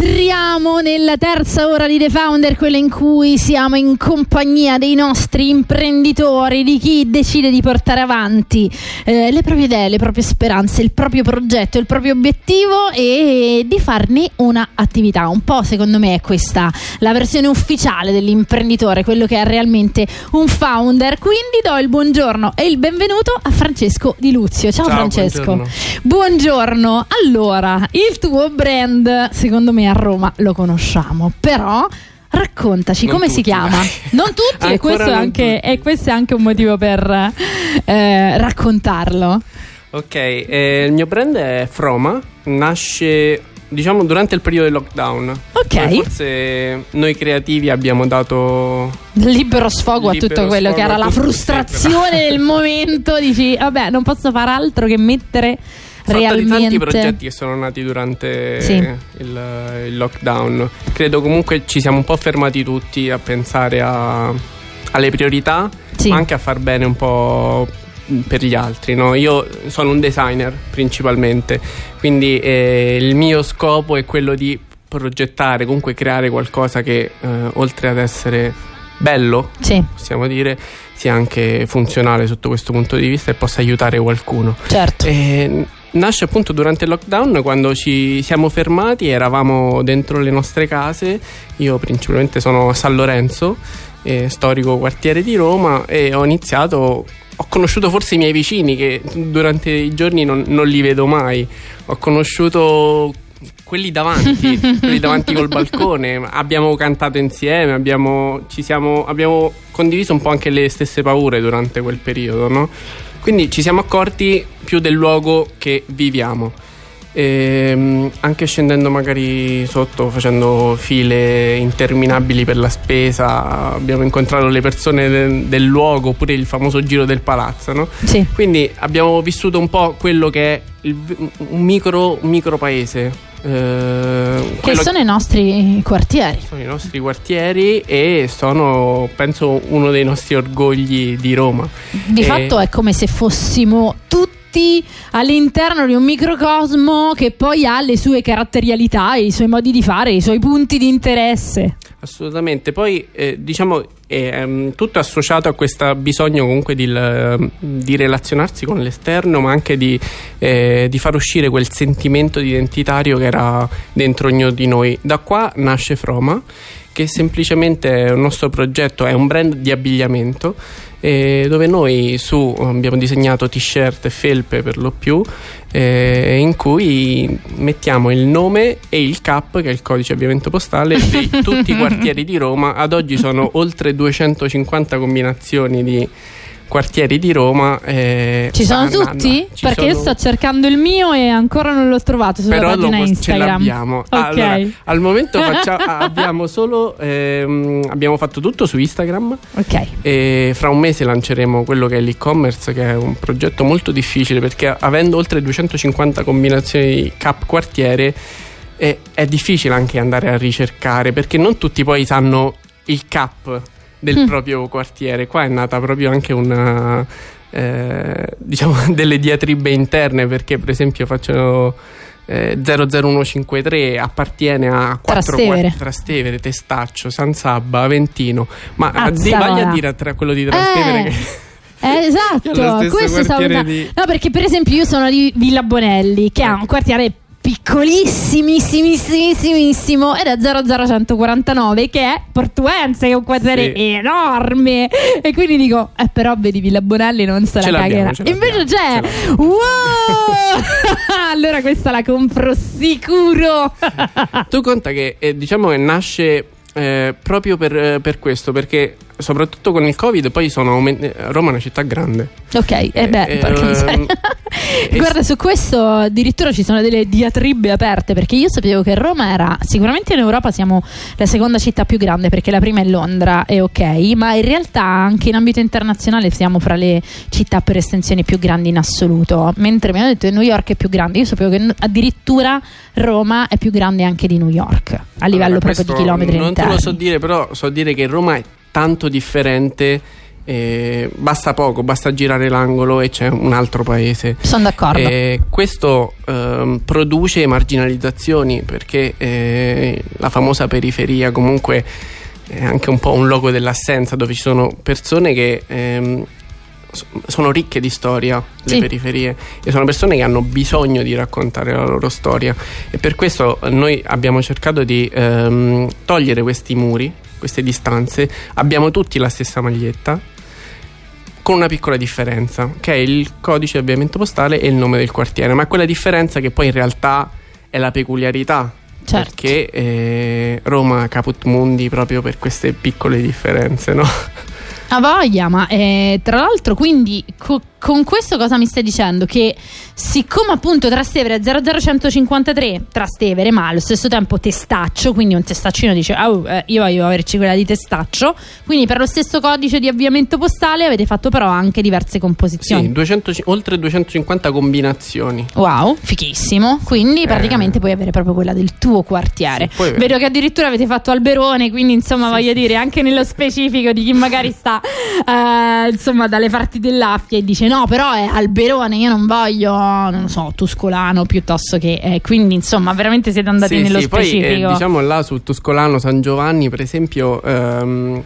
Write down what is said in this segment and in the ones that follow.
Entriamo nella terza ora di The Founder, quella in cui siamo in compagnia dei nostri imprenditori, di chi decide di portare avanti eh, le proprie idee, le proprie speranze, il proprio progetto, il proprio obiettivo e di farne un'attività. Un po' secondo me è questa la versione ufficiale dell'imprenditore, quello che è realmente un founder. Quindi do il buongiorno e il benvenuto a Francesco Di Luzio. Ciao, Ciao Francesco. Buongiorno. buongiorno. Allora, il tuo brand secondo me a Roma lo conosciamo, però raccontaci non come tutti, si chiama. Non tutti, e questo, anche, tutti. e questo, è anche un motivo per eh, raccontarlo. Ok, eh, il mio brand è Froma, nasce diciamo durante il periodo del lockdown. Ok. Forse noi creativi abbiamo dato libero sfogo libero a tutto quello che era la frustrazione del momento. Dici, vabbè, non posso fare altro che mettere realmente... tanti progetti che sono nati durante sì. il, il, lockdown. Credo comunque ci siamo un po' fermati tutti a pensare a, alle priorità, sì. ma anche a far bene un po' per gli altri. No? Io sono un designer principalmente, quindi eh, il mio scopo è quello di progettare, comunque creare qualcosa che eh, oltre ad essere bello, sì. possiamo dire, sia anche funzionale sotto questo punto di vista e possa aiutare qualcuno. Certo. E nasce appunto durante il lockdown quando ci siamo fermati, eravamo dentro le nostre case, io principalmente sono a San Lorenzo, eh, storico quartiere di Roma e ho iniziato, ho conosciuto forse i miei vicini che durante i giorni non, non li vedo mai, ho conosciuto quelli davanti, quelli davanti col balcone, abbiamo cantato insieme, abbiamo, siamo, abbiamo condiviso un po' anche le stesse paure durante quel periodo, no? Quindi ci siamo accorti più del luogo che viviamo. E, ehm, anche scendendo magari sotto, facendo file interminabili per la spesa, abbiamo incontrato le persone de- del luogo, oppure il famoso giro del palazzo. No? Sì. Quindi abbiamo vissuto un po' quello che è il, un, micro, un micro paese, eh, che sono i nostri quartieri. Sono i nostri quartieri e sono, penso, uno dei nostri orgogli di Roma. Di e... fatto è come se fossimo tutti all'interno di un microcosmo che poi ha le sue caratterialità, i suoi modi di fare, i suoi punti di interesse. Assolutamente, poi eh, diciamo è um, tutto associato a questo bisogno comunque di, uh, di, relazionarsi con l'esterno, ma anche di, eh, di, far uscire quel sentimento identitario che era dentro ognuno di noi. Da qua nasce Froma, che semplicemente un nostro progetto, è un brand di abbigliamento eh, dove noi su abbiamo disegnato t-shirt e felpe per lo più eh, in cui mettiamo il nome e il CAP che è il codice avviamento postale di tutti i quartieri di Roma. Ad oggi sono oltre 250 combinazioni di quartieri di Roma. Eh, ci sono tutti? Ci Perché sono... io sto cercando il mio e ancora non l'ho trovato sulla Però pagina lo, Instagram. Ce l'abbiamo. Okay. Allora, al momento facciamo, abbiamo solo ehm, abbiamo fatto tutto su Instagram. Ok. E fra un mese lanceremo quello che è l'e-commerce, che è un progetto molto difficile perché avendo oltre 250 combinazioni cap quartiere è, è difficile anche andare a ricercare perché non tutti poi sanno il cap del mm. proprio quartiere. Qua è nata proprio anche una. Eh, diciamo delle diatribe interne perché per esempio faccio eh, 00153 appartiene a quattro Trastevere, quattro, Trastevere Testaccio, San Sabba, Aventino ma di, vai a dire a quello di Trastevere eh. che eh, esatto, questo stavo di... No, perché per esempio io sono di Villa Bonelli, che eh. ha un quartiere piccolissimissimo ed è 00149 che è Portuense che è un quartiere sì. enorme. E quindi dico eh però vedi Villa Bonelli non se la cagherà. invece c'è wow! Allora questa la compro sicuro. Tu conta che eh, diciamo che nasce eh, proprio per, eh, per, questo, perché soprattutto con il Covid poi sono aument- Roma è una città grande. Ok, e eh beh, eh, Guarda, su questo addirittura ci sono delle diatribe aperte perché io sapevo che Roma era sicuramente in Europa siamo la seconda città più grande perché la prima è Londra, è ok, ma in realtà anche in ambito internazionale siamo fra le città per estensione più grandi in assoluto. Mentre mi hanno detto che New York è più grande, io sapevo che addirittura Roma è più grande anche di New York a livello Allora, proprio di chilometri Non te interni. lo so dire, però so dire che Roma è tanto differente. eh, basta poco, basta girare l'angolo e c'è un altro paese. Sono d'accordo. Eh, questo ehm, produce marginalizzazioni perché eh, la famosa periferia comunque è anche un po' un logo dell'assenza dove ci sono persone che ehm, so- sono ricche di storia, le Sì. periferie, e sono persone che hanno bisogno di raccontare la loro storia e per questo noi abbiamo cercato di ehm, togliere questi muri, queste distanze, abbiamo tutti la stessa maglietta con una piccola differenza, che è il codice di avviamento postale e il nome del quartiere, ma quella differenza che poi in realtà è la peculiarità. Certo. Perché eh, Roma caput mundi proprio per queste piccole differenze, no? Ha voglia, ma eh, tra l'altro, quindi co- con questo cosa mi stai dicendo? Che siccome appunto Trastevere è 00153 Trastevere, ma allo stesso tempo testaccio, quindi un testaccino dice "Au, eh, io voglio averci quella di testaccio, quindi per lo stesso codice di avviamento postale avete fatto però anche diverse composizioni. Sì, 200 oltre 250 combinazioni. Wow, fichissimo. Quindi praticamente puoi avere proprio quella del tuo quartiere. Eh. Sì, Vedo che addirittura avete fatto Alberone, quindi insomma voglio dire anche nello specifico di chi magari sta eh, insomma dalle parti dell'Affia e dice no però è Alberone, io non voglio, non so, Tuscolano piuttosto che... eh, quindi insomma veramente siete andati Sì, nello sì, poi, eh, specifico. diciamo là sul Tuscolano San Giovanni, per esempio, ehm,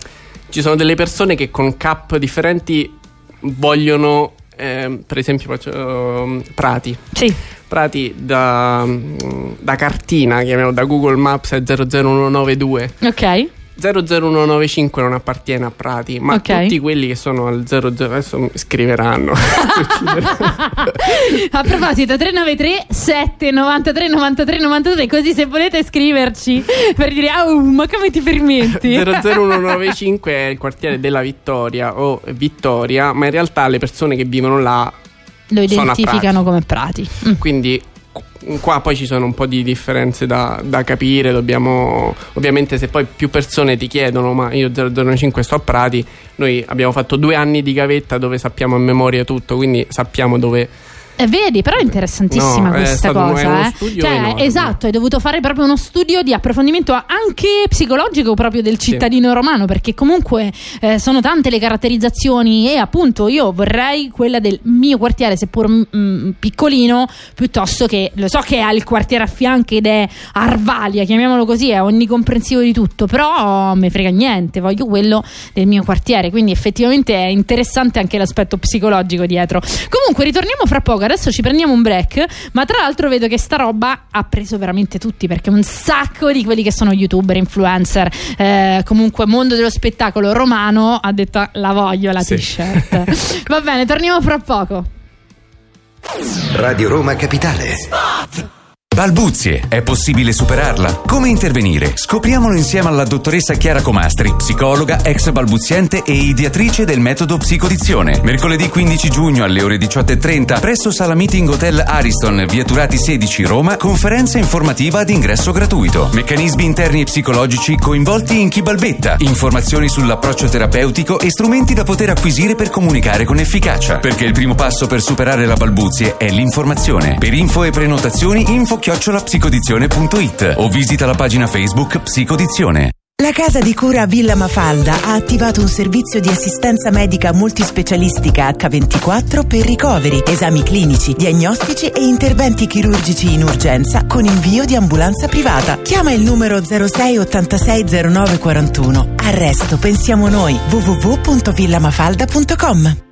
ci sono delle persone che con cap differenti vogliono, ehm, per esempio, faccio, ehm, Prati. Sì, Prati da, da cartina, chiamiamolo da Google Maps è 00192. ok. 00195 non appartiene a Prati, ma Ok. tutti quelli che sono al 00 adesso scriveranno. A proposito, 393 793 93 93, così se volete scriverci per dire, oh, ma come ti permetti? 00195 è il quartiere della Vittoria o Vittoria, ma in realtà le persone che vivono là, Lo identificano come prati. Mm. quindi qu- qua poi ci sono un po' di differenze da, da capire, dobbiamo ovviamente se poi più persone ti chiedono ma io 005 sto a Prati, noi abbiamo fatto due anni di gavetta dove sappiamo a memoria tutto, quindi sappiamo dove... E vedi, però è interessantissima No, è questa un- cosa. è uno eh. Cioè, esatto, hai dovuto fare proprio uno studio di approfondimento anche psicologico proprio del cittadino romano, perché comunque eh, sono tante le caratterizzazioni e appunto io vorrei quella del mio quartiere, seppur mm, piccolino, piuttosto che lo so che ha il quartiere a fianco ed è Arvalia, chiamiamolo così, è onnicomprensivo di tutto, però me frega niente, voglio quello del mio quartiere, quindi effettivamente è interessante anche l'aspetto psicologico dietro. Comunque ritorniamo fra poco, adesso ci prendiamo un break, ma tra l'altro vedo che sta roba ha preso veramente tutti perché un sacco di quelli che sono youtuber, influencer, eh, comunque mondo dello spettacolo romano ha detto la voglio la Sì. t-shirt. Va bene, torniamo fra poco. Radio Roma Capitale. Balbuzie, è possibile superarla? Come intervenire? Scopriamolo insieme alla dottoressa Chiara Comastri, psicologa, ex balbuziente e ideatrice del metodo psicodizione. Mercoledì 15 giugno alle ore 18.30 presso Sala Meeting Hotel Ariston, via Turati 16 Roma, conferenza informativa ad ingresso gratuito. Meccanismi interni e psicologici coinvolti in chi balbetta, informazioni sull'approccio terapeutico e strumenti da poter acquisire per comunicare con efficacia. Perché il primo passo per superare la balbuzie è l'informazione. Per info e prenotazioni info chiocciolapsicodizione.it o visita la pagina Facebook Psicodizione. La casa di cura Villa Mafalda ha attivato un servizio di assistenza medica multispecialistica H24 per ricoveri, esami clinici, diagnostici e interventi chirurgici in urgenza con invio di ambulanza privata. Chiama il numero 06 86 09 41. Al resto pensiamo noi. www.villamafalda.com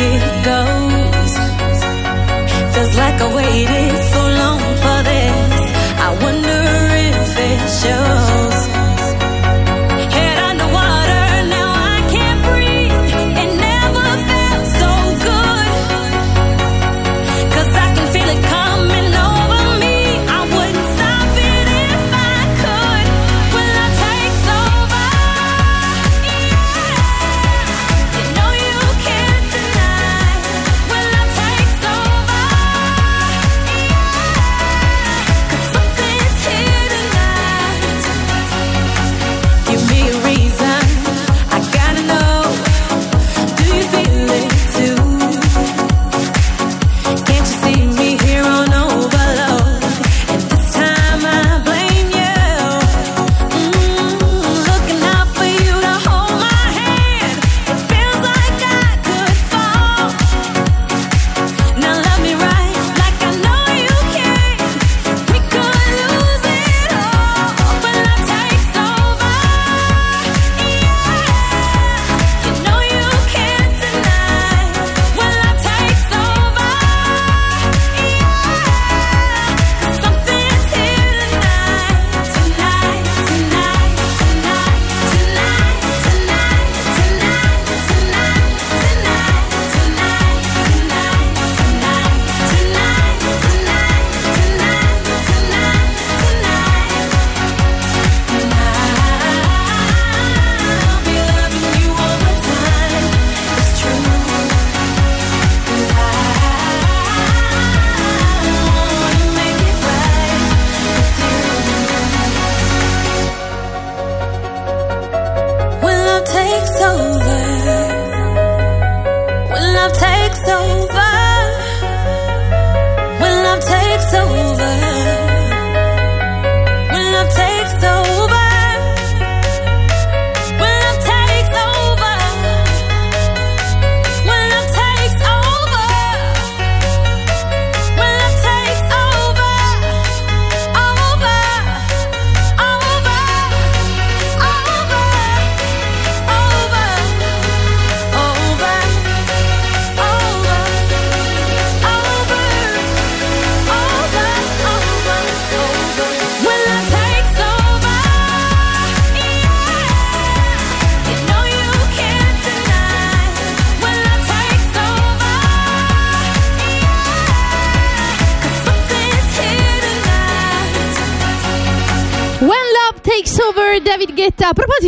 go.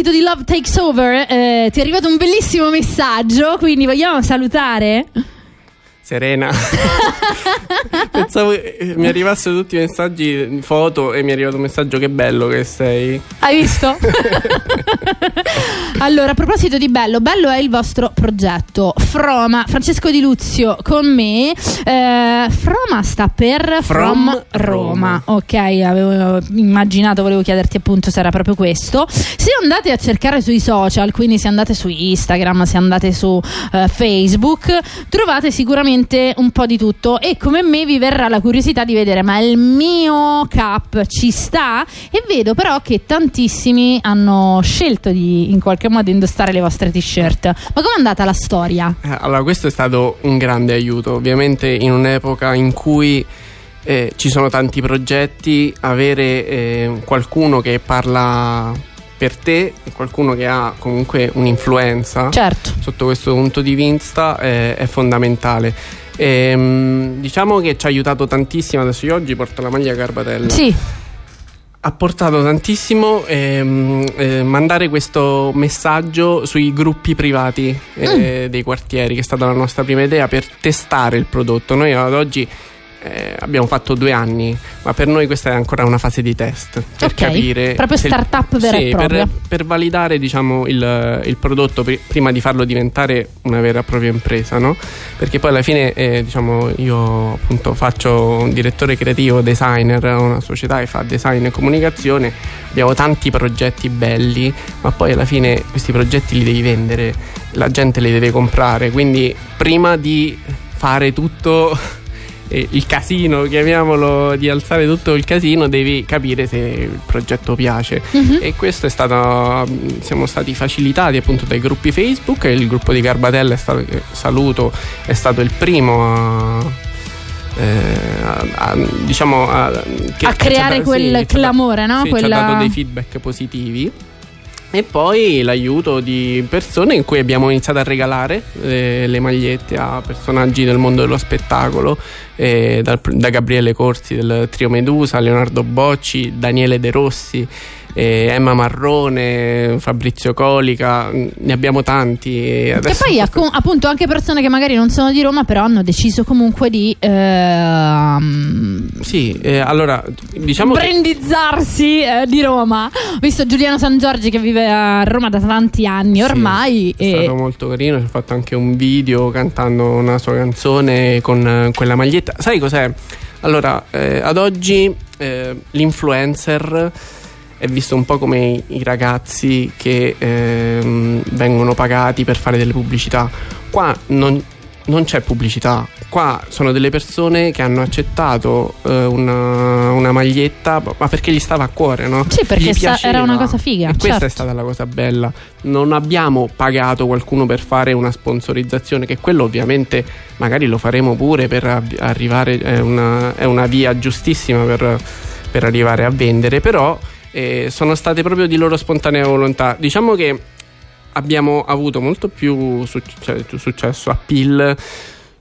Proposito di Love Takes Over, eh, ti è arrivato un bellissimo messaggio, quindi vogliamo salutare? Serena. Pensavo che eh, mi arrivassero tutti i messaggi, foto e mi è arrivato un messaggio che bello che sei. Hai visto? allora, a proposito di bello, bello è il vostro progetto. Froma, Francesco Di Luzio con me. Eh, Froma sta per From, From Roma. Roma. Ok, avevo immaginato, volevo chiederti appunto se era proprio questo. Se andate a cercare sui social, quindi se andate su Instagram, se andate su eh, Facebook, trovate sicuramente un po' di tutto e come me vi verrà la curiosità di vedere ma il mio cap ci sta e vedo però che tantissimi hanno scelto di in qualche modo indossare le vostre t-shirt ma com'è andata la storia? Eh, allora questo è stato un grande aiuto ovviamente in un'epoca in cui eh, ci sono tanti progetti avere eh, qualcuno che parla per te qualcuno che ha comunque un'influenza certo. sotto questo punto di vista è, è fondamentale. E, ehm, diciamo che ci ha aiutato tantissimo. Adesso io oggi porto la maglia Garbatella. Sì. Ha portato tantissimo ehm, eh, mandare questo messaggio sui gruppi privati eh, mm. dei quartieri, che è stata la nostra prima idea per testare il prodotto. Noi ad oggi eh, abbiamo fatto due anni, ma per noi questa è ancora una fase di test per okay. capire. Proprio startup vera sì, e propria. Per, per validare diciamo, il, il, prodotto pr- prima di farlo diventare una vera e propria impresa, no? Perché poi alla fine eh, diciamo, io appunto faccio un direttore creativo, designer, una società che fa design e comunicazione. Abbiamo tanti progetti belli, ma poi alla fine questi progetti li devi vendere, la gente li deve comprare. Quindi prima di fare tutto eh, il casino, chiamiamolo, di alzare tutto il casino, devi capire se il progetto piace. Uh-huh. E questo è stato, siamo stati facilitati appunto dai gruppi Facebook, il gruppo di Garbatella è stato, saluto, è stato il primo a eh, a, a, diciamo a, che, a creare dato, quel sì, clamore, no? Sì, Quella... ci ha dato dei feedback positivi. E poi l'aiuto di persone in cui abbiamo iniziato a regalare le, le magliette a personaggi del mondo dello spettacolo, eh, da, da Gabriele Corsi del Trio Medusa, Leonardo Bocci, Daniele De Rossi eh, Emma Marrone, Fabrizio Colica, ne abbiamo tanti. E poi appunto anche persone che magari non sono di Roma però hanno deciso comunque di... Ehm... Sì, eh, allora diciamo... Brandizzarsi che... eh, di Roma. Ho visto Giuliano San Giorgi che vive a Roma da tanti anni ormai. Sì, è stato molto carino, ci ha fatto anche un video cantando una sua canzone con quella maglietta. Sai cos'è? Allora, eh, ad oggi eh, l'influencer è visto un po' come i ragazzi che ehm, vengono pagati per fare delle pubblicità. Qua non, non, c'è pubblicità, qua sono delle persone che hanno accettato eh, una, una, maglietta, ma perché gli stava a cuore, no? Sì, perché sta, era una cosa figa. E questa certo. è stata la cosa bella. Non abbiamo pagato qualcuno per fare una sponsorizzazione, che quello ovviamente magari lo faremo pure per arrivare, è una, è una via giustissima per, per arrivare a vendere, però eh, sono state proprio di loro spontanea volontà. Diciamo che abbiamo avuto molto più succe- cioè, successo, appeal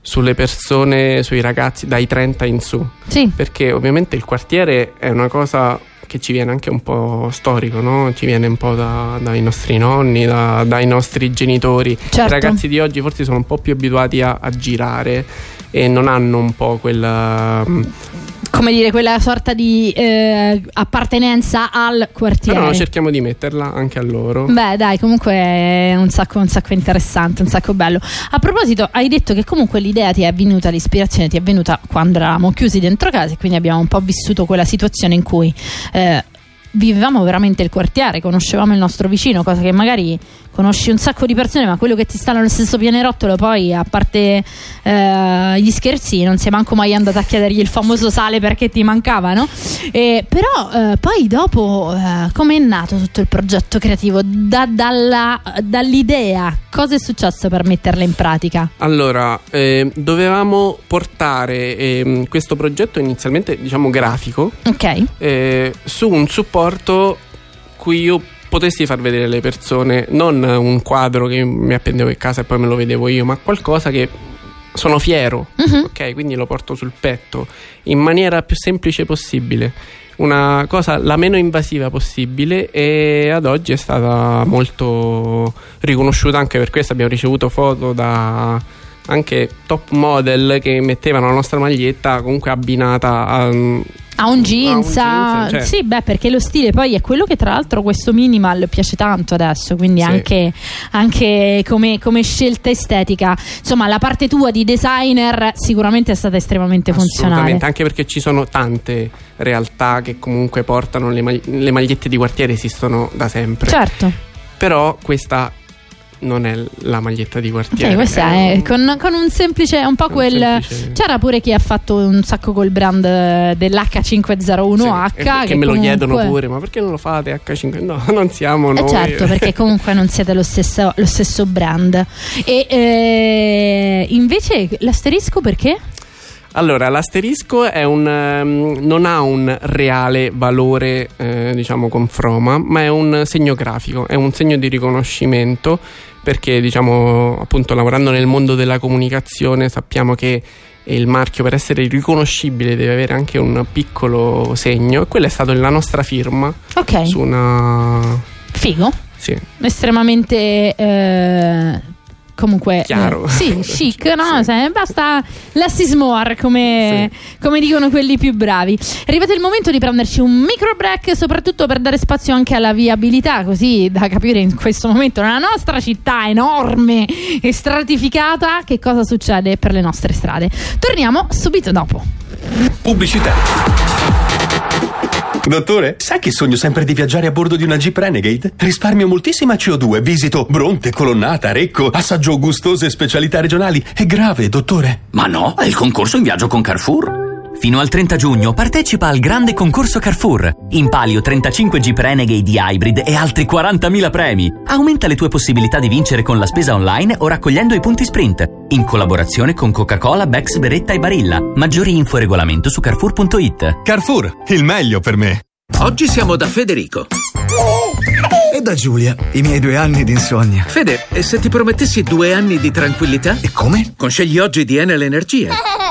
sulle persone, sui ragazzi dai 30 in su. Sì. Perché ovviamente il quartiere è una cosa che ci viene anche un po' storico, no? ci viene un po' da, dai nostri nonni, da, dai nostri genitori. Certo. I ragazzi di oggi forse sono un po' più abituati a, a girare e non hanno un po' quella come dire, quella sorta di eh, appartenenza al quartiere. Però cerchiamo di metterla anche a loro. Beh, dai, comunque è un sacco, un sacco interessante, un sacco bello. A proposito, hai detto che comunque l'idea ti è venuta, l'ispirazione ti è venuta quando eravamo chiusi dentro casa e quindi abbiamo un po' vissuto quella situazione in cui eh, vivevamo veramente il quartiere, conoscevamo il nostro vicino, cosa che magari conosci un sacco di persone, ma quello che ti sta nello stesso pianerottolo, poi a parte eh, gli scherzi, non sei manco mai andata a chiedergli il famoso sale perché ti mancava, no? E, però eh, poi dopo, eh, come è nato tutto il progetto creativo? Da, dalla, dall'idea, cosa è successo per metterla in pratica? Allora, eh, dovevamo portare ehm, questo progetto inizialmente, diciamo, grafico, ok, eh, su un supporto cui io potessi far vedere alle persone non un quadro che mi appendevo in casa e poi me lo vedevo io, ma qualcosa che sono fiero, uh-huh. ok? Quindi lo porto sul petto in maniera più semplice possibile. Una cosa la meno invasiva possibile e ad oggi è stata molto riconosciuta anche per questo abbiamo ricevuto foto da anche top model che mettevano la nostra maglietta comunque abbinata a a un jeans, a... Cioè. sì, beh, perché lo stile poi è quello che tra l'altro questo minimal piace tanto adesso, quindi sì. anche, anche come, come, scelta estetica, insomma, la parte tua di designer sicuramente è stata estremamente funzionale. Anche perché ci sono tante realtà che comunque portano le, mag- le magliette di quartiere esistono da sempre. Certo. Però questa non è la maglietta di quartiere. Sì, questa è, è con, con, un semplice, un po' quel. Semplice... C'era pure chi ha fatto un sacco col brand dell'H501H. Sì, che, che, me lo chiedono pure, ma perché non lo fate H5? No, non siamo eh, noi. Eh certo, perché comunque non siete lo stesso, lo stesso brand. E eh, invece l'asterisco perché? Allora, l'asterisco un, um, non ha un reale valore, eh, diciamo, con Froma, ma è un segno grafico, è un segno di riconoscimento perché diciamo appunto lavorando nel mondo della comunicazione sappiamo che il marchio per essere riconoscibile deve avere anche un piccolo segno e quella è stata la nostra firma ok. su una figo. Sì. Estremamente eh, comunque chiaro eh, sì chic no? Sì. basta less is more come, sì. come, dicono quelli più bravi è arrivato il momento di prenderci un micro break soprattutto per dare spazio anche alla viabilità così da capire in questo momento nella nostra città enorme e stratificata che cosa succede per le nostre strade torniamo subito dopo pubblicità Dottore, sai che sogno sempre di viaggiare a bordo di una Jeep Renegade? Risparmio moltissima CO2, visito Bronte, Colonnata, Recco, assaggio gustose specialità regionali. È grave, dottore. Ma no, è il concorso in viaggio con Carrefour. Fino al 30 giugno partecipa al grande concorso Carrefour. In palio 35 Jeep Renegade di Hybrid e altri 40.000 premi. Aumenta le tue possibilità di vincere con la spesa online o raccogliendo i punti sprint. In collaborazione con Coca-Cola, Bex, Beretta e Barilla. Maggiori info e regolamento su carrefour.it. Carrefour, il meglio per me. Oggi siamo da Federico. E da Giulia, i miei due anni di insonnia. Fede, e se ti promettessi due anni di tranquillità? E come? Con scegli oggi di Enel Energia.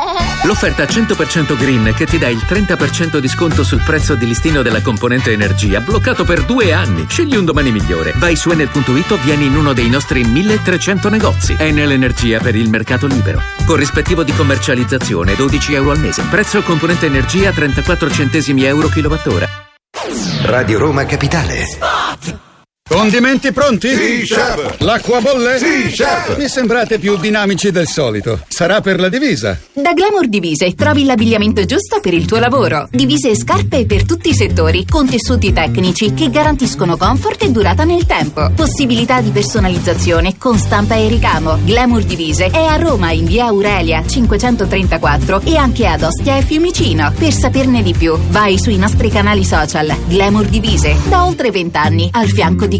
L'offerta 100% green che ti dà il 30% di sconto sul prezzo di listino della componente energia, bloccato per due anni. Scegli un domani migliore. Vai su enel.it o vieni in uno dei nostri 1300 negozi. Enel Energia per il mercato libero. Corrispettivo di commercializzazione 12 euro al mese. Prezzo componente energia 34 centesimi euro kilowattora. Radio Roma Capitale. Condimenti pronti? Sì, chef. L'acqua bolle? Sì, chef. Mi sembrate più dinamici del solito. Sarà per la divisa. Da Glamour Divise trovi l'abbigliamento giusto per il tuo lavoro. Divise e scarpe per tutti i settori, con tessuti tecnici che garantiscono comfort e durata nel tempo. Possibilità di personalizzazione con stampa e ricamo. Glamour Divise è a Roma in via Aurelia 534 e anche ad Ostia e Fiumicino. Per saperne di più, vai sui nostri canali social. Glamour Divise, da oltre 20 anni, al fianco di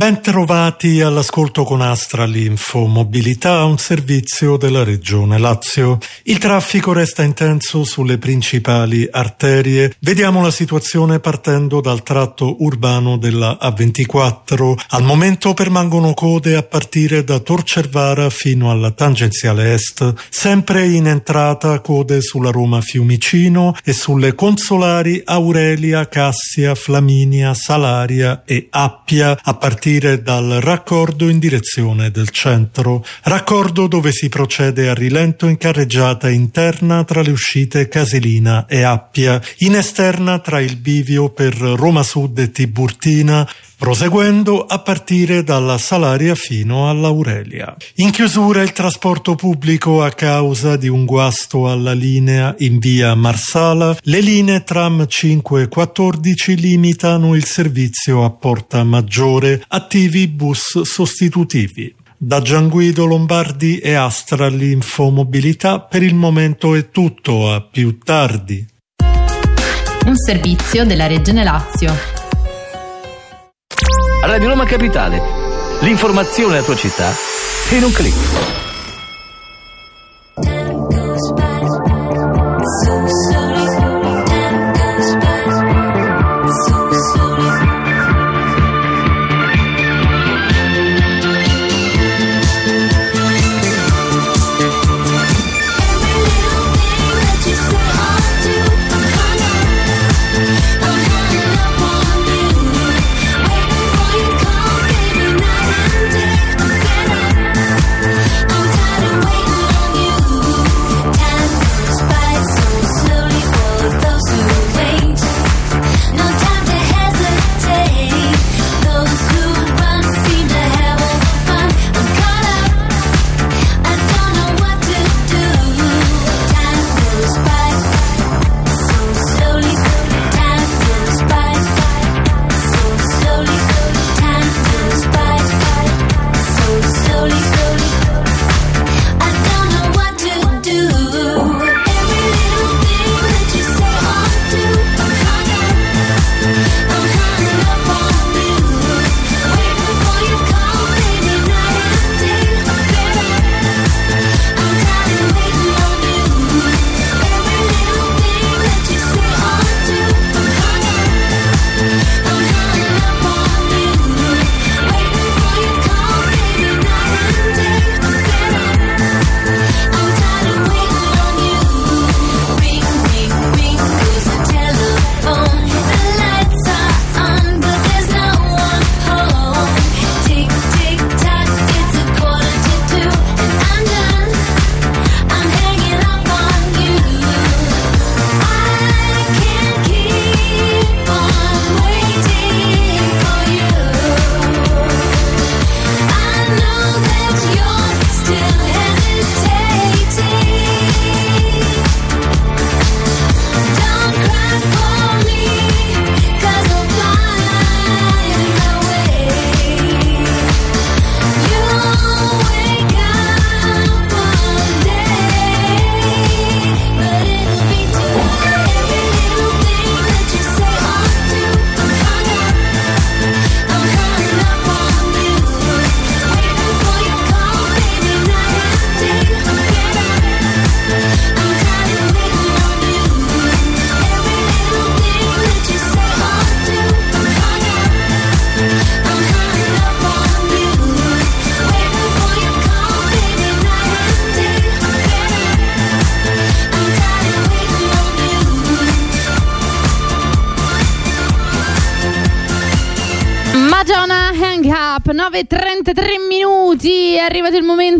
Ben trovati all'ascolto con Astral Info Mobilità, un servizio della Regione Lazio. Il traffico resta intenso sulle principali arterie. Vediamo la situazione partendo dal tratto urbano della A24. Al momento permangono code a partire da Torcervara fino alla tangenziale est. Sempre in entrata code sulla Roma Fiumicino e sulle consolari Aurelia, Cassia, Flaminia, Salaria e Appia a partire partire dal raccordo in direzione del centro, raccordo dove si procede a rilento in carreggiata interna tra le uscite Casilina e Appia, in esterna tra il bivio per Roma Sud e Tiburtina, proseguendo a partire dalla Salaria fino all'Aurelia. In chiusura il trasporto pubblico a causa di un guasto alla linea in via Marsala, le linee tram 5 e 14 limitano il servizio a Porta Maggiore, attivi bus sostitutivi. Da Gianguido Lombardi e Astra l'Infomobilità per il momento è tutto, a più tardi. Un servizio della Regione Lazio. Radio Roma Capitale. L'informazione della tua città in un clic.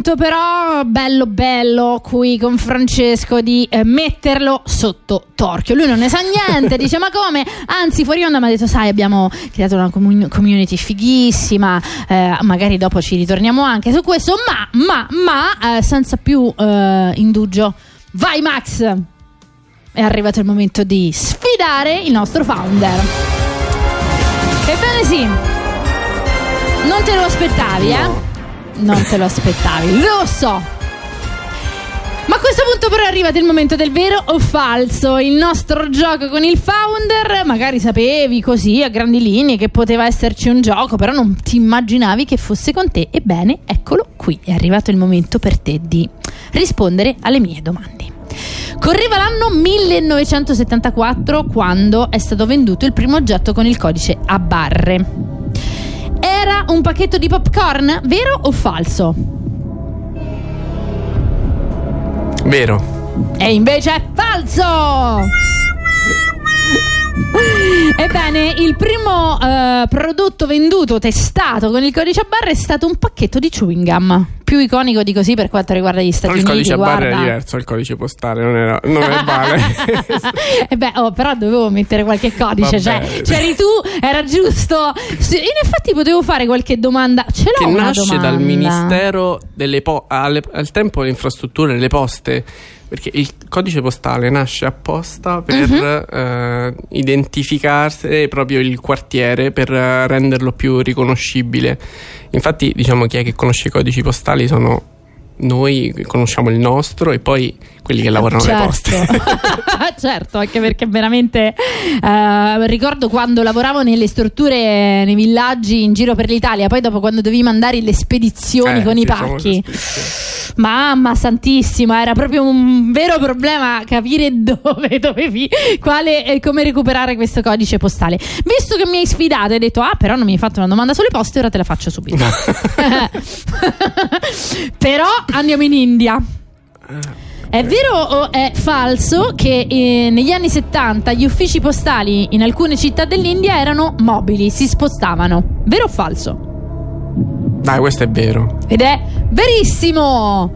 Momento però bello bello qui con Francesco di eh, metterlo sotto torchio. Lui non ne sa niente dice ma come? Anzi fuori onda mi ha detto sai abbiamo creato una comun- community fighissima eh, magari dopo ci ritorniamo anche su questo ma ma ma eh, senza più eh, indugio. Vai Max! È arrivato il momento di sfidare il nostro founder. Ebbene sì, non te lo aspettavi, eh? Non te lo aspettavi, lo so. Ma a questo punto però è arrivato il momento del vero o falso, il nostro gioco con il founder, magari sapevi così a grandi linee che poteva esserci un gioco, però non ti immaginavi che fosse con te. Ebbene, eccolo qui, è arrivato il momento per te di rispondere alle mie domande. Correva l'anno 1974 quando è stato venduto il primo oggetto con il codice a barre. Un pacchetto di popcorn, vero o falso? Vero. E invece è falso! Ebbene, il primo eh, prodotto venduto, testato con il codice a barre è stato un pacchetto di chewing gum. Più iconico di così per quanto riguarda gli Stati il Uniti. codice a barre guarda. era diverso, il codice postale non era, non era uguale. e beh, oh, però dovevo mettere qualche codice. Cioè, c'eri tu, era giusto. Sì, In effetti potevo fare qualche domanda. Ce l'ho che nasce domanda. dal Ministero delle po- alle- al tempo le infrastrutture, le poste. Perché il codice postale nasce apposta per Mhm. eh, identificarsi proprio il quartiere, per eh, renderlo più riconoscibile. Infatti, diciamo chi è che conosce i codici postali sono noi, conosciamo il nostro, e poi quelli che lavorano alle poste. certo, anche perché veramente eh, ricordo quando lavoravo nelle strutture, nei villaggi in giro per l'Italia, poi dopo quando dovevi mandare le spedizioni Eh, con i pacchi. Mamma santissima, era proprio un vero problema capire dove dovevi, quale e come recuperare questo codice postale. Visto che mi hai sfidato e hai detto, ah, però non mi hai fatto una domanda sulle poste, ora te la faccio subito. però andiamo in India. È vero o è falso che eh, negli anni 70 gli uffici postali in alcune città dell'India erano mobili, si spostavano? Vero o falso? Dai, questo è vero. Ed è verissimo!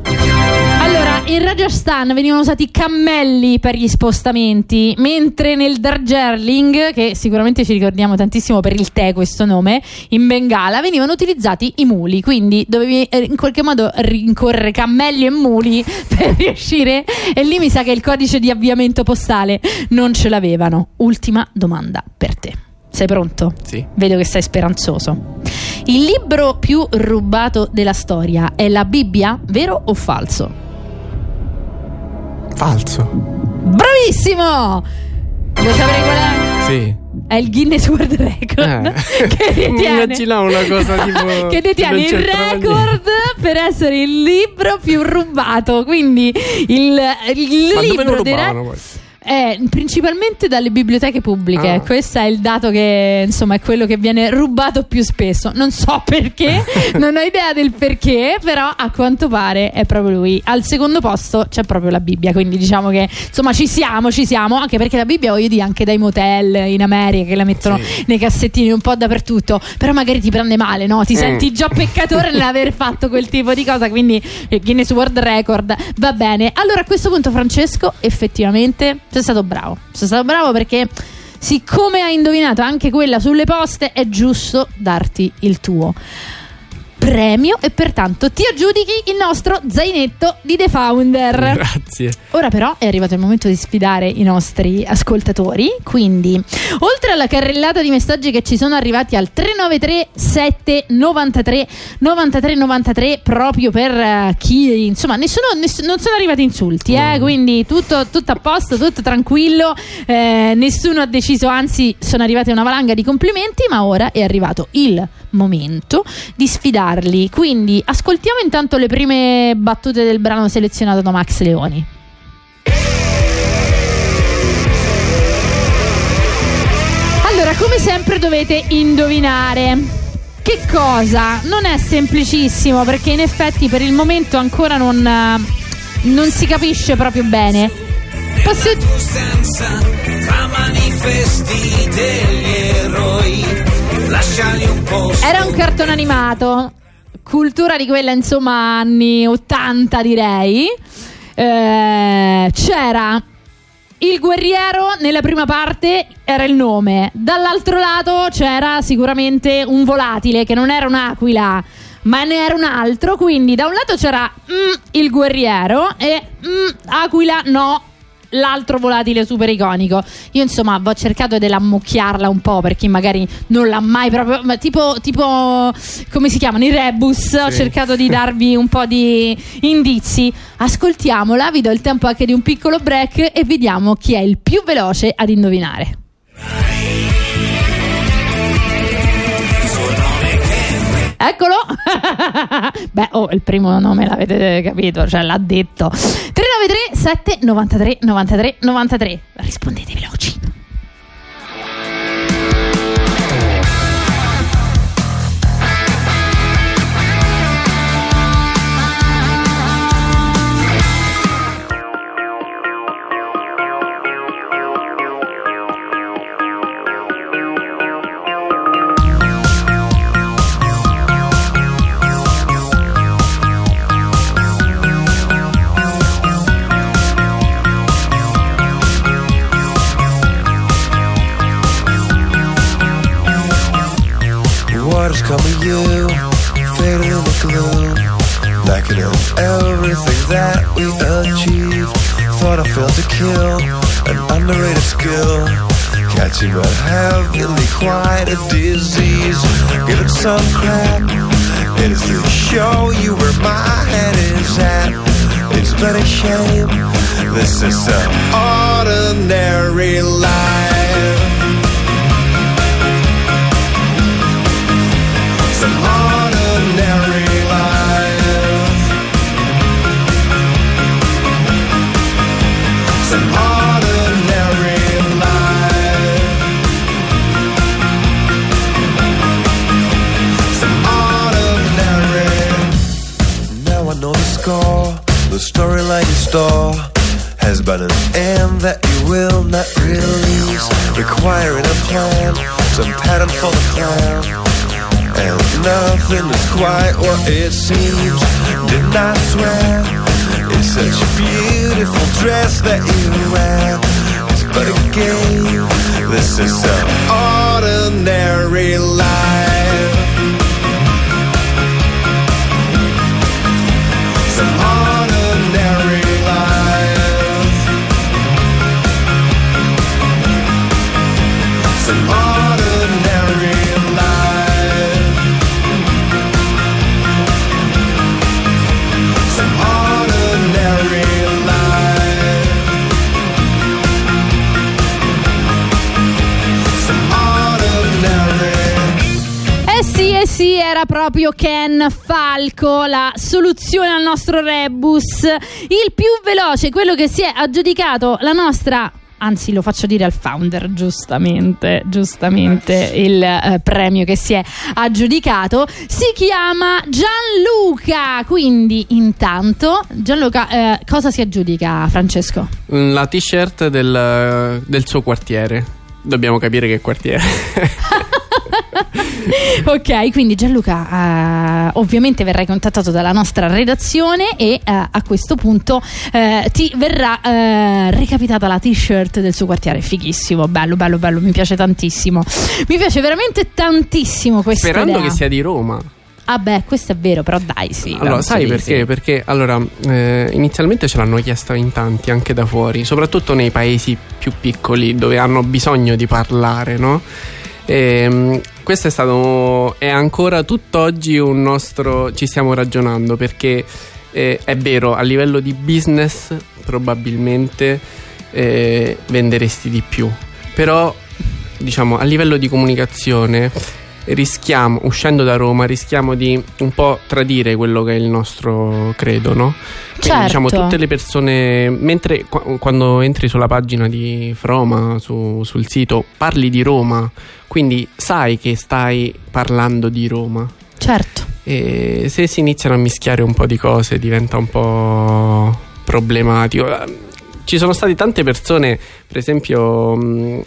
Allora, in Rajasthan venivano usati cammelli per gli spostamenti, mentre nel Darjeeling, che sicuramente ci ricordiamo tantissimo per il tè questo nome, in Bengala venivano utilizzati i muli, quindi dovevi eh, in qualche modo rincorrere cammelli e muli per riuscire e lì mi sa che il codice di avviamento postale non ce l'avevano. Ultima domanda per te. Sei pronto? Sì. Vedo che sei speranzoso. Il libro più rubato della storia è la Bibbia, vero o falso? Falso. Bravissimo! Sapere qual è? Sì. È il Guinness World Record Eh. che detiene, Immaginavo una cosa tipo. che detiene il record per essere il libro più rubato. Quindi il, il libro lo dei re-? Eh, principalmente dalle biblioteche pubbliche. Ah. Questo è il dato che insomma è quello che viene rubato più spesso. Non so perché, non ho idea del perché, però a quanto pare è proprio lui. Al secondo posto c'è proprio la Bibbia. Quindi diciamo che insomma ci siamo, ci siamo. Anche perché la Bibbia, voglio dire, anche dai motel in America che la mettono nei cassettini un po' dappertutto. Però magari ti prende male, no? Ti Mm. senti già peccatore nell'aver fatto quel tipo di cosa. Quindi eh, Guinness World Record va bene. Allora a questo punto, Francesco, effettivamente sei stato bravo. Sei stato bravo perché. Siccome hai indovinato anche quella sulle poste, è giusto darti il tuo premio e pertanto ti aggiudichi il nostro zainetto di The Founder. Grazie. Ora però è arrivato il momento di sfidare i nostri ascoltatori, quindi oltre alla carrellata di messaggi che ci sono arrivati al 393 793 93 93 proprio per eh, chi insomma nessuno, ness- non sono arrivati insulti, eh, quindi tutto, tutto a posto, tutto tranquillo, eh, nessuno ha deciso, anzi sono arrivate una valanga di complimenti, ma ora è arrivato il momento di sfidarli. Quindi ascoltiamo intanto le prime battute del brano selezionato da Max Leoni. Allora, come sempre dovete indovinare. Che cosa? Non è semplicissimo perché in effetti per il momento ancora non, eh, non si capisce proprio bene. Posso... Era un cartone animato, cultura di quella insomma anni 80 direi. Eh, c'era il guerriero nella prima parte era il nome, dall'altro lato c'era sicuramente un volatile che non era un'aquila, ma ne era un altro. Quindi da un lato c'era mm, il guerriero e mm, aquila no. L'altro volatile super iconico. Io, insomma, ho cercato di ammucchiarla un po' per chi magari non l'ha mai proprio. ma tipo, tipo come si chiamano? I rebus. Ho Sì. cercato di darvi un po' di indizi. Ascoltiamola, vi do il tempo anche di un piccolo break e vediamo chi è il più veloce ad indovinare. Eccolo! Beh, oh, il primo nome l'avete capito, cioè l'ha detto. 393 7 93 93 93. Rispondete veloci. Kill, an underrated skill. Catching but heavily, quite a disease. Give it some crap. It is to show you where my head is at. It's been a shame. This is an ordinary life. Storyline in store has been an end that you will not release. Requiring a plan, some pattern for the plan. And nothing is quite what it seems. Did not swear. It's such a beautiful dress that you wear. But again. This is an ordinary life. Era proprio Ken Falco, la soluzione al nostro rebus. Il più veloce, quello che si è aggiudicato la nostra. Anzi, lo faccio dire al founder, giustamente, giustamente il eh, premio che si è aggiudicato si chiama Gianluca. Quindi, intanto, Gianluca, eh, cosa si aggiudica, Francesco? La t-shirt del, del suo quartiere. Dobbiamo capire che quartiere. ok, quindi Gianluca, eh, ovviamente verrai contattato dalla nostra redazione e eh, a questo punto eh, ti verrà eh, recapitata la t-shirt del suo quartiere. Fighissimo, bello, bello, bello, mi piace tantissimo. Mi piace veramente tantissimo questa Sperando idea. che sia di Roma. Ah beh, questo è vero, però dai, sì. Allora, sai perché? sì. Perché allora, eh, inizialmente ce l'hanno chiesta in tanti, anche da fuori, soprattutto nei paesi più piccoli dove hanno bisogno di parlare, no? E, questo è stato, è ancora tutt'oggi un nostro, ci stiamo ragionando perché eh, è vero, a livello di business probabilmente eh, venderesti di più, però diciamo a livello di comunicazione rischiamo, uscendo da Roma, rischiamo di un po' tradire quello che è il nostro credo, no? Quindi, Certo. diciamo tutte le persone, mentre qu- quando entri sulla pagina di Froma, su- sul sito, parli di Roma, quindi sai che stai parlando di Roma. Certo. E se si iniziano a mischiare un po' di cose diventa un po' problematico. Ci sono state tante persone, per esempio mm,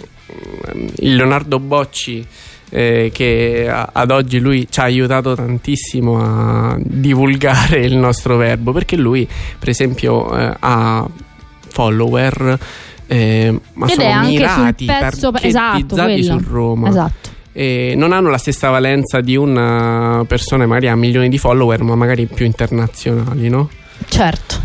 il Leonardo Bocci eh, che a- ad oggi lui ci ha aiutato tantissimo a divulgare il nostro verbo perché lui per esempio eh, ha follower eh, ma Ed sono è anche mirati sul pezzo esatto, quello. su Roma Esatto. e non hanno la stessa valenza di una persona che magari ha milioni di follower ma magari più internazionali no? Certo.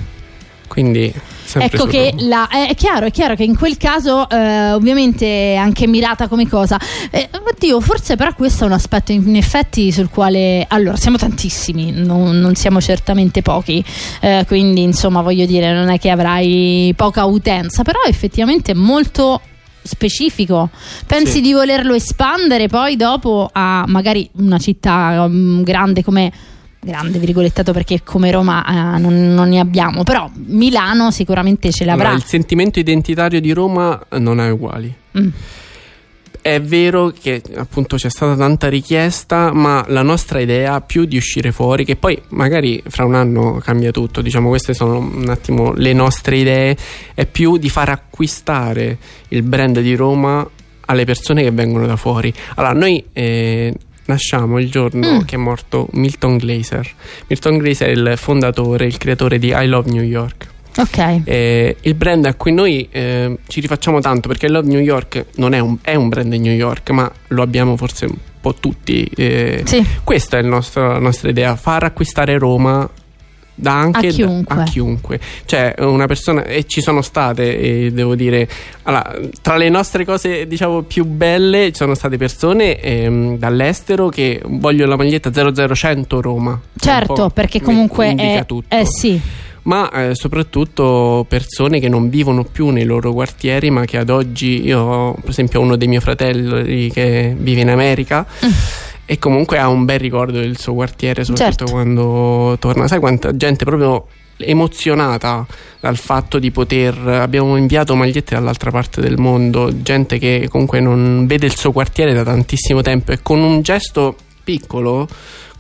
quindi ecco che la- è chiaro, è chiaro che in quel caso eh, ovviamente è anche mirata come cosa. Eh, oddio, forse però questo è un aspetto in effetti sul quale allora siamo tantissimi, non, non siamo certamente pochi, eh, quindi insomma voglio dire non è che avrai poca utenza, però effettivamente è molto specifico. Pensi Sì. di volerlo espandere poi dopo a magari una città mm, grande come grande virgolettato perché come Roma eh, non, non ne abbiamo, però Milano sicuramente ce l'avrà. Allora, il sentimento identitario di Roma non è uguali. Mm. È vero che appunto c'è stata tanta richiesta, ma la nostra idea più di uscire fuori, che poi magari fra un anno cambia tutto, diciamo queste sono un attimo le nostre idee, è più di far acquistare il brand di Roma alle persone che vengono da fuori. Allora, noi eh, nasciamo il giorno Mm. che è morto Milton Glaser. Milton Glaser è il fondatore, il creatore di I Love New York. Ok. Eh, il brand a cui noi eh, ci rifacciamo tanto perché Love New York non è un, è un brand New York, ma lo abbiamo forse un po' tutti. eh, Sì. Questa è il nostro- la nostra idea: far acquistare Roma. Da anche A chiunque. a chiunque. Cioè, una persona. E ci sono state, e devo dire. Allora, tra le nostre cose, diciamo, più belle, ci sono state persone ehm, dall'estero che vogliono la maglietta 00100 Roma. Certo, perché comunque è, tutto eh sì. ma eh, soprattutto persone che non vivono più nei loro quartieri, ma che ad oggi io per esempio uno dei miei fratelli che vive in America e comunque ha un bel ricordo del suo quartiere, soprattutto Certo. quando torna. Sai quanta gente proprio emozionata dal fatto di poter abbiamo inviato magliette dall'altra parte del mondo gente che comunque non vede il suo quartiere da tantissimo tempo e con un gesto piccolo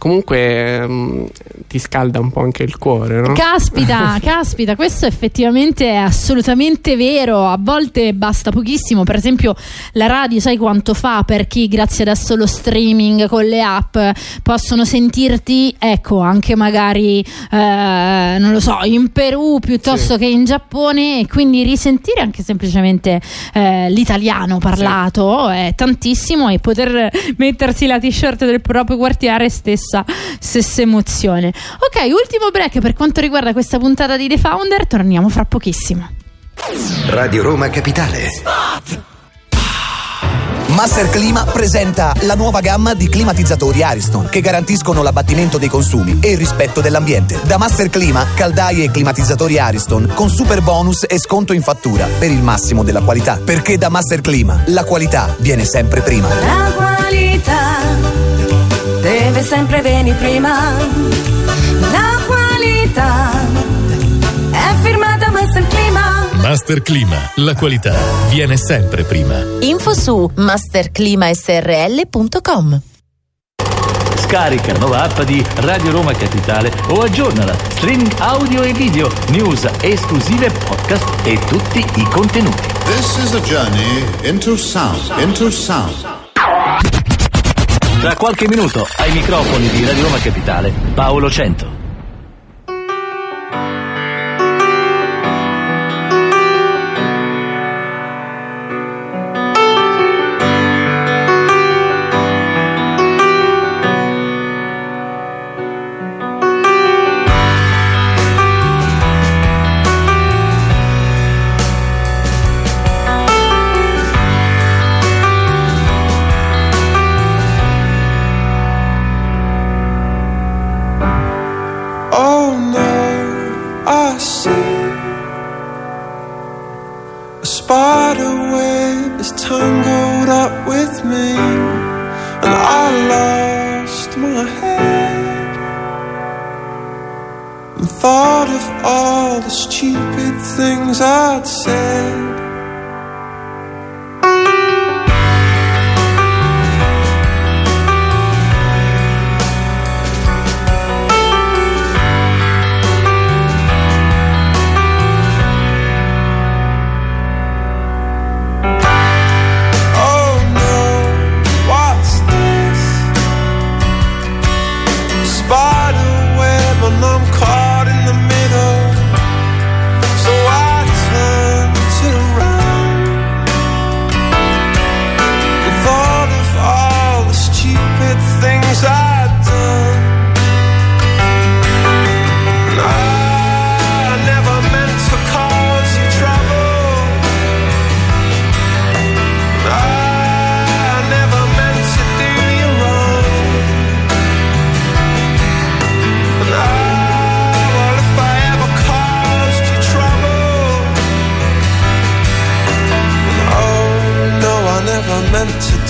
comunque ehm, ti scalda un po' anche il cuore no? Caspita, caspita, questo effettivamente è assolutamente vero. A volte basta pochissimo. Per esempio, la radio, sai quanto fa per chi, grazie adesso allo streaming con le app, possono sentirti, ecco, anche magari, eh, non lo so, in Perù piuttosto che in Giappone, e quindi risentire anche semplicemente eh, l'italiano parlato è tantissimo e poter mettersi la t-shirt del proprio quartiere stessa, stessa emozione. Ok, ultimo break per quanto riguarda questa puntata di The Founder, torniamo fra pochissimo. Radio Roma Capitale. Master Clima presenta la nuova gamma di climatizzatori Ariston che garantiscono l'abbattimento dei consumi e il rispetto dell'ambiente. Da Master Clima, caldaie e climatizzatori Ariston con super bonus e sconto in fattura per il massimo della qualità. Perché da Master Clima la qualità viene sempre prima. La qualità deve sempre venire prima. La qualità è firmata Master Clima. Master Clima, la qualità viene sempre prima. Info su masterclimasrl.com Scarica la nuova app di Radio Roma Capitale o aggiornala. Streaming audio e video, news esclusive, podcast e tutti i contenuti. This is a journey into sound, into sound. Tra qualche minuto ai microfoni di Radio Roma Capitale, Paolo Cento.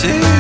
to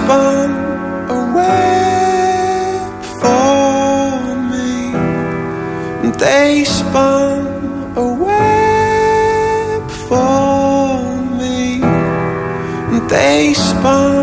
spun a web for me. They spun a web for me. They spun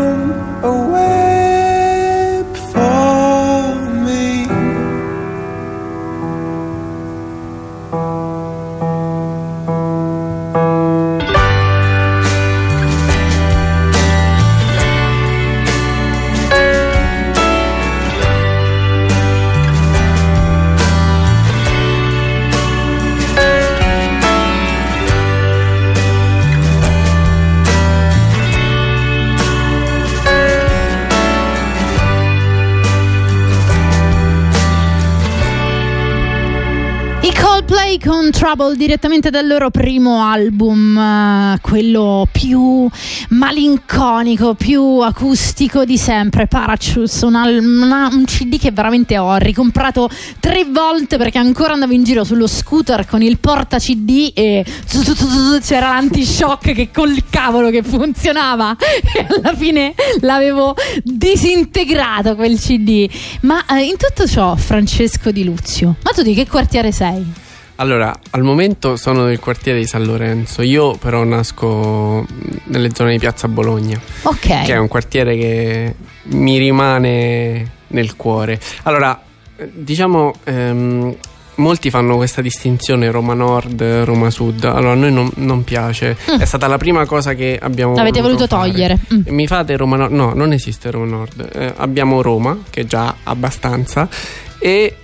Trouble direttamente dal loro primo album, eh, quello più malinconico, più acustico di sempre, Parachutes, un, una- un CD che veramente ho ricomprato tre volte perché ancora andavo in giro sullo scooter con il porta CD e c'era l'antishock che col cavolo che funzionava e alla fine l'avevo disintegrato quel CD. Ma eh, in tutto ciò, Francesco Di Luzio, ma tu di che quartiere sei? Allora, al momento sono nel quartiere di San Lorenzo, io però nasco nelle zone di Piazza Bologna, Ok. che è un quartiere che mi rimane nel cuore. Allora, diciamo, ehm, molti fanno questa distinzione Roma Nord, Roma Sud, allora a noi non, non piace, Mm. è stata la prima cosa che abbiamo L'avete voluto fare. togliere. Mm. Mi fate Roma Nord? No, non esiste Roma Nord. Eh, abbiamo Roma, che è già abbastanza, e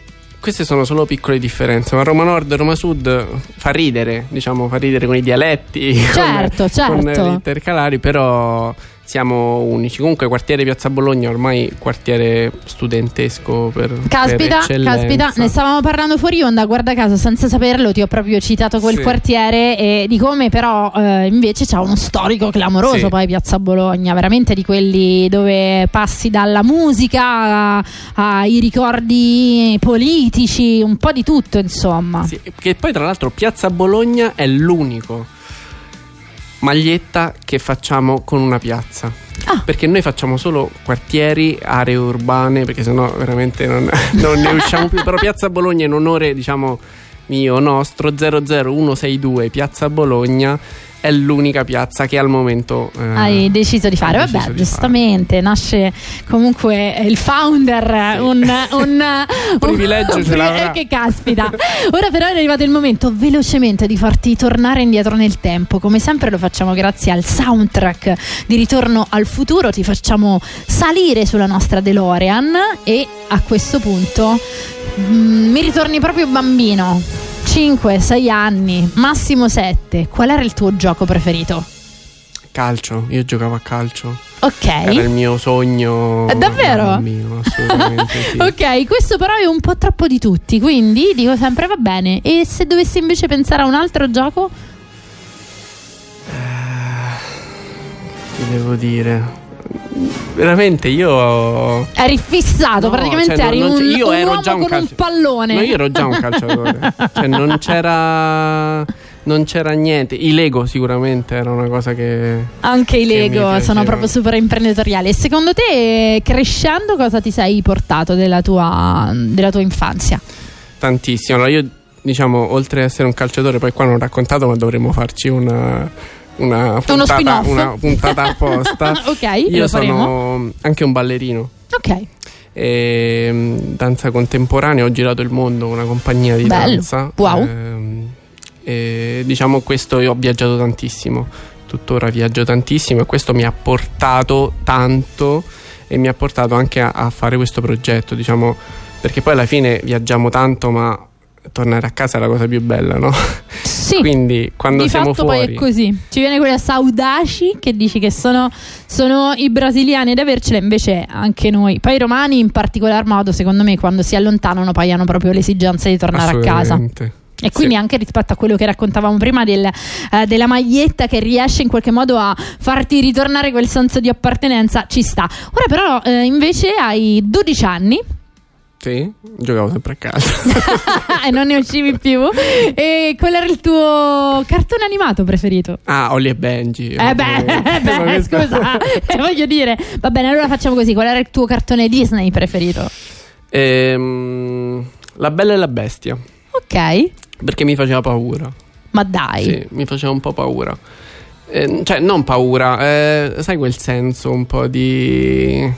queste sono solo piccole differenze. Ma Roma Nord e Roma Sud fa ridere, diciamo, fa ridere con i dialetti, Certo, con, con certo. gli intercalari, però siamo unici. Comunque, quartiere Piazza Bologna ormai quartiere studentesco per, per Caspita, eccellenza. caspita, ne stavamo parlando fuori onda, guarda caso, senza saperlo ti ho proprio citato quel Sì. quartiere e di come però eh, invece c'ha uno storico clamoroso Sì. poi Piazza Bologna, veramente di quelli dove passi dalla musica ai ricordi politici, un po' di tutto insomma. Sì, che poi tra l'altro Piazza Bologna è l'unico maglietta che facciamo con una piazza. Ah. Perché noi facciamo solo quartieri, aree urbane, perché sennò veramente non, non ne usciamo più. Però Piazza Bologna in onore, diciamo, mio nostro 00162 Piazza Bologna è l'unica piazza che al momento eh, Hai deciso di fare, vabbè, di giustamente nasce comunque il founder, un, un, privilegio un ce l'avrà. eh, che caspita. Ora però è arrivato il momento velocemente di farti tornare indietro nel tempo, come sempre lo facciamo grazie al soundtrack di Ritorno al futuro, ti facciamo salire sulla nostra DeLorean e a questo punto mm, mi ritorni proprio bambino. 5, 6 anni, massimo 7. Qual era il tuo gioco preferito? Calcio, io giocavo a calcio. Ok. Era il mio sogno. Eh, davvero? da bambino, assolutamente sì. Ok, questo però è un po' troppo di tutti, quindi dico sempre va bene. E se dovessi invece pensare a un altro gioco? Ti devo dire. Veramente io. Eri fissato, No, praticamente cioè, eri non- non un, io un ero uomo già un con un calcio- pallone. No, io ero già un calciatore. cioè, non c'era. Non c'era niente. I Lego sicuramente era una cosa che. Anche i Lego sono proprio super imprenditoriali. E secondo te, crescendo, cosa ti sei portato della tua, della tua infanzia? Tantissimo. Allora, io, diciamo, oltre ad essere un calciatore, poi qua non ho raccontato, ma dovremmo farci una. Una puntata, una puntata apposta. Ok, Io sono anche un ballerino. Ok. E, mm, danza contemporanea, ho girato il mondo con una compagnia di Bello. danza. Wow. Ehm, e diciamo questo io ho viaggiato tantissimo, tuttora viaggio tantissimo e questo mi ha portato tanto e mi ha portato anche a, a fare questo progetto, diciamo, perché poi alla fine viaggiamo tanto, ma tornare a casa è la cosa più bella, no? Sì. Quindi quando di siamo fatto fuori poi è così. Ci viene quella Saudaci che dici che sono, sono i brasiliani ad avercela, invece anche noi. Poi i romani in particolar modo, secondo me, quando si allontanano poi hanno proprio l'esigenza di tornare a casa. E quindi anche rispetto a quello che raccontavamo prima del, eh, della maglietta che riesce in qualche modo a farti ritornare quel senso di appartenenza, ci sta. Ora però eh, invece hai 12 anni Sì, giocavo sempre a casa. e non ne uscivi più. E qual era il tuo cartone animato preferito? Ah, Ollie e Benji. Eh beh, eh beh scusa, eh, voglio dire. Va bene, allora facciamo così. Qual era il tuo cartone Disney preferito? Ehm, la Bella e la Bestia. Ok. Perché mi faceva paura. Ma dai. Sì, mi faceva un po' paura. Eh, cioè, non paura, eh, sai quel senso un po' di...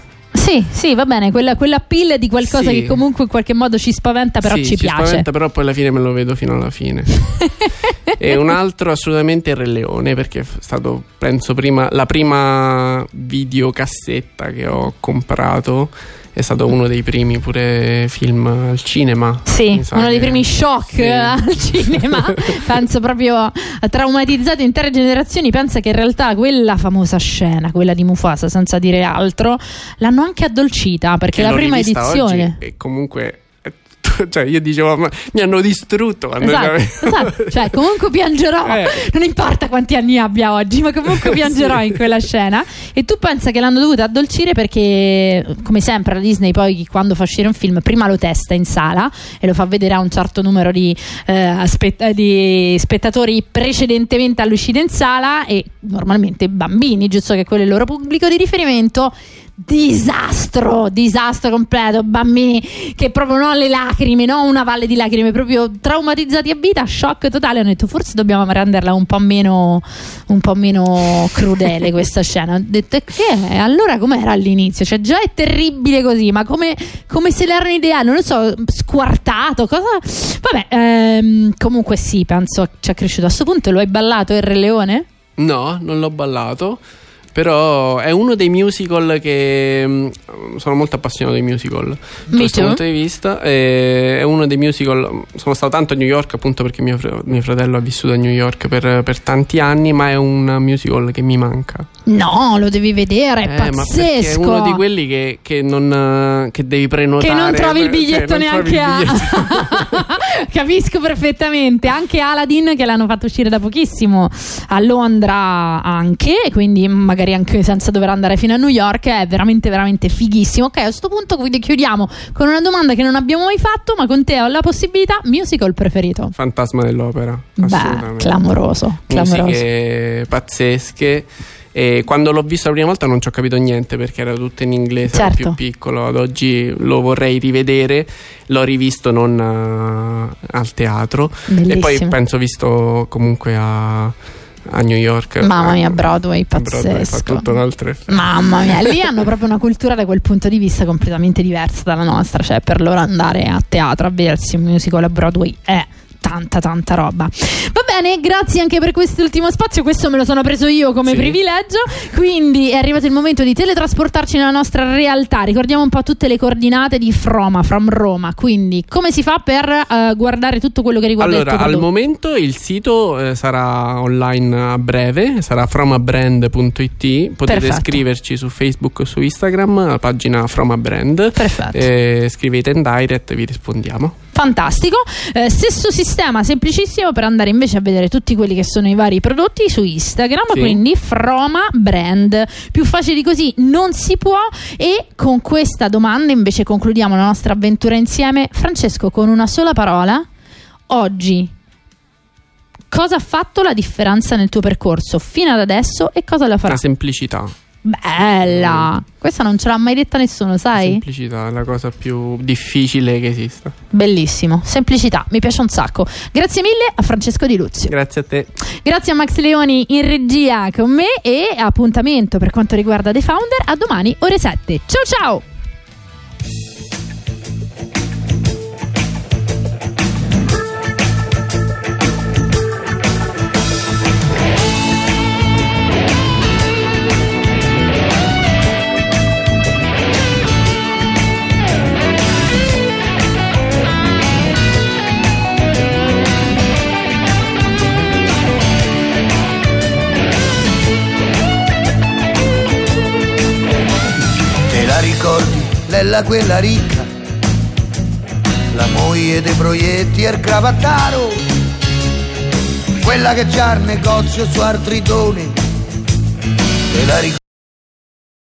Sì, sì, va bene, quella, quella pill di qualcosa Sì. che comunque in qualche modo ci spaventa, però Sì, ci, piace. spaventa, però poi alla fine me lo vedo fino alla fine. e un altro assolutamente il Re Leone, perché è stato, penso, prima, la prima videocassetta che ho comprato. È stato uno dei primi pure film al cinema. Sì, uno dei primi shock Sì. al cinema. Penso proprio ha traumatizzato intere generazioni. Pensa che in realtà quella famosa scena, quella di Mufasa, senza dire altro, l'hanno anche addolcita perché che la prima edizione. oggi e comunque cioè io dicevo ma mi hanno distrutto quando Esatto, esatto. cioè comunque piangerò, Eh. non importa quanti anni abbia oggi, ma comunque piangerò in quella scena. E tu pensa che l'hanno dovuta addolcire perché, come sempre, la Disney poi quando fa uscire un film, prima lo testa in sala e lo fa vedere a un certo numero di, eh, aspetta- di spettatori precedentemente all'uscita in sala e normalmente bambini, giusto che quello è il loro pubblico di riferimento. Disastro, disastro completo, bambini che proprio non le lacrime, no una valle di lacrime, proprio traumatizzati a vita, shock totale. Hanno detto forse dobbiamo renderla un po' meno, un po' meno crudele questa scena. Ho detto "E che è? Allora com'era all'inizio? Cioè già è terribile così, ma come, come se l'erano ideale, non lo so, squartato, cosa? Vabbè, ehm, comunque sì, penso ci è cresciuto. A questo punto lo hai ballato il Re Leone? no non l'ho ballato però è uno dei musical che mm, sono molto appassionato dei musical da questo too. punto di vista è uno dei musical sono stato tanto a New York appunto perché mio, mio fratello ha vissuto a New York per, per tanti anni ma è un musical che mi manca No, lo devi vedere, è Eh, perché è pazzesco. uno di quelli che, che non, eh, che devi prenotare che non trovi il cioè, biglietto trovi neanche a capisco perfettamente. Anche Aladdin che l'hanno fatto uscire da pochissimo a Londra anche quindi magari anche senza dover andare fino a New York è veramente veramente fighissimo. Ok a questo punto quindi chiudiamo con una domanda che non abbiamo mai fatto ma con te ho la possibilità. Musical preferito? Fantasma dell'opera beh clamoroso clamoroso musiche pazzesche e quando l'ho visto la prima volta non ci ho capito niente perché era tutto in inglese Certo. più piccolo. Ad oggi lo vorrei rivedere. L'ho rivisto non eh, al teatro. E Bellissimo. poi penso visto comunque a, a New York. Mamma mia Eh, Broadway Broadway pazzesco. effetto Mamma mia, lì hanno proprio una cultura da quel punto di vista completamente diversa dalla nostra, cioè per loro andare a teatro a vedersi un musical a Broadway è tanta tanta roba. Va bene, grazie anche per quest'ultimo spazio, questo me lo sono preso io come Sì. privilegio, quindi è arrivato il momento di teletrasportarci nella nostra realtà. Ricordiamo un po' tutte le coordinate di Froma, From Roma, quindi come si fa per eh, guardare tutto quello che riguarda Allora, il tuo al momento il sito eh, sarà online a breve, sarà fromabrand.it. Potete Perfetto. scriverci su Facebook o su Instagram, la pagina Fromabrand. Perfetto. Eh, scrivete in direct, vi rispondiamo. Fantastico, Eh, stesso sistema semplicissimo per andare invece a vedere tutti quelli che sono i vari prodotti su Instagram, Sì. quindi Froma Brand. Più facile di così non si può e con questa domanda invece concludiamo la nostra avventura insieme. Francesco, con una sola parola, oggi cosa ha fatto la differenza nel tuo percorso fino ad adesso e cosa la farà? La semplicità. Bella! Questa non ce l'ha mai detta nessuno, sai? Semplicità è la cosa più difficile che esista. Bellissimo, semplicità, mi piace un sacco. Grazie mille a Francesco Di Luzio. Grazie a te. Grazie a Max Leoni in regia con me e appuntamento per quanto riguarda The Founder a domani ore 7. Ciao ciao! Lella quella ricca? La moglie dei proietti e il cravattaro? Quella che c'ha il negozio su Artritoni? Te la ricordi?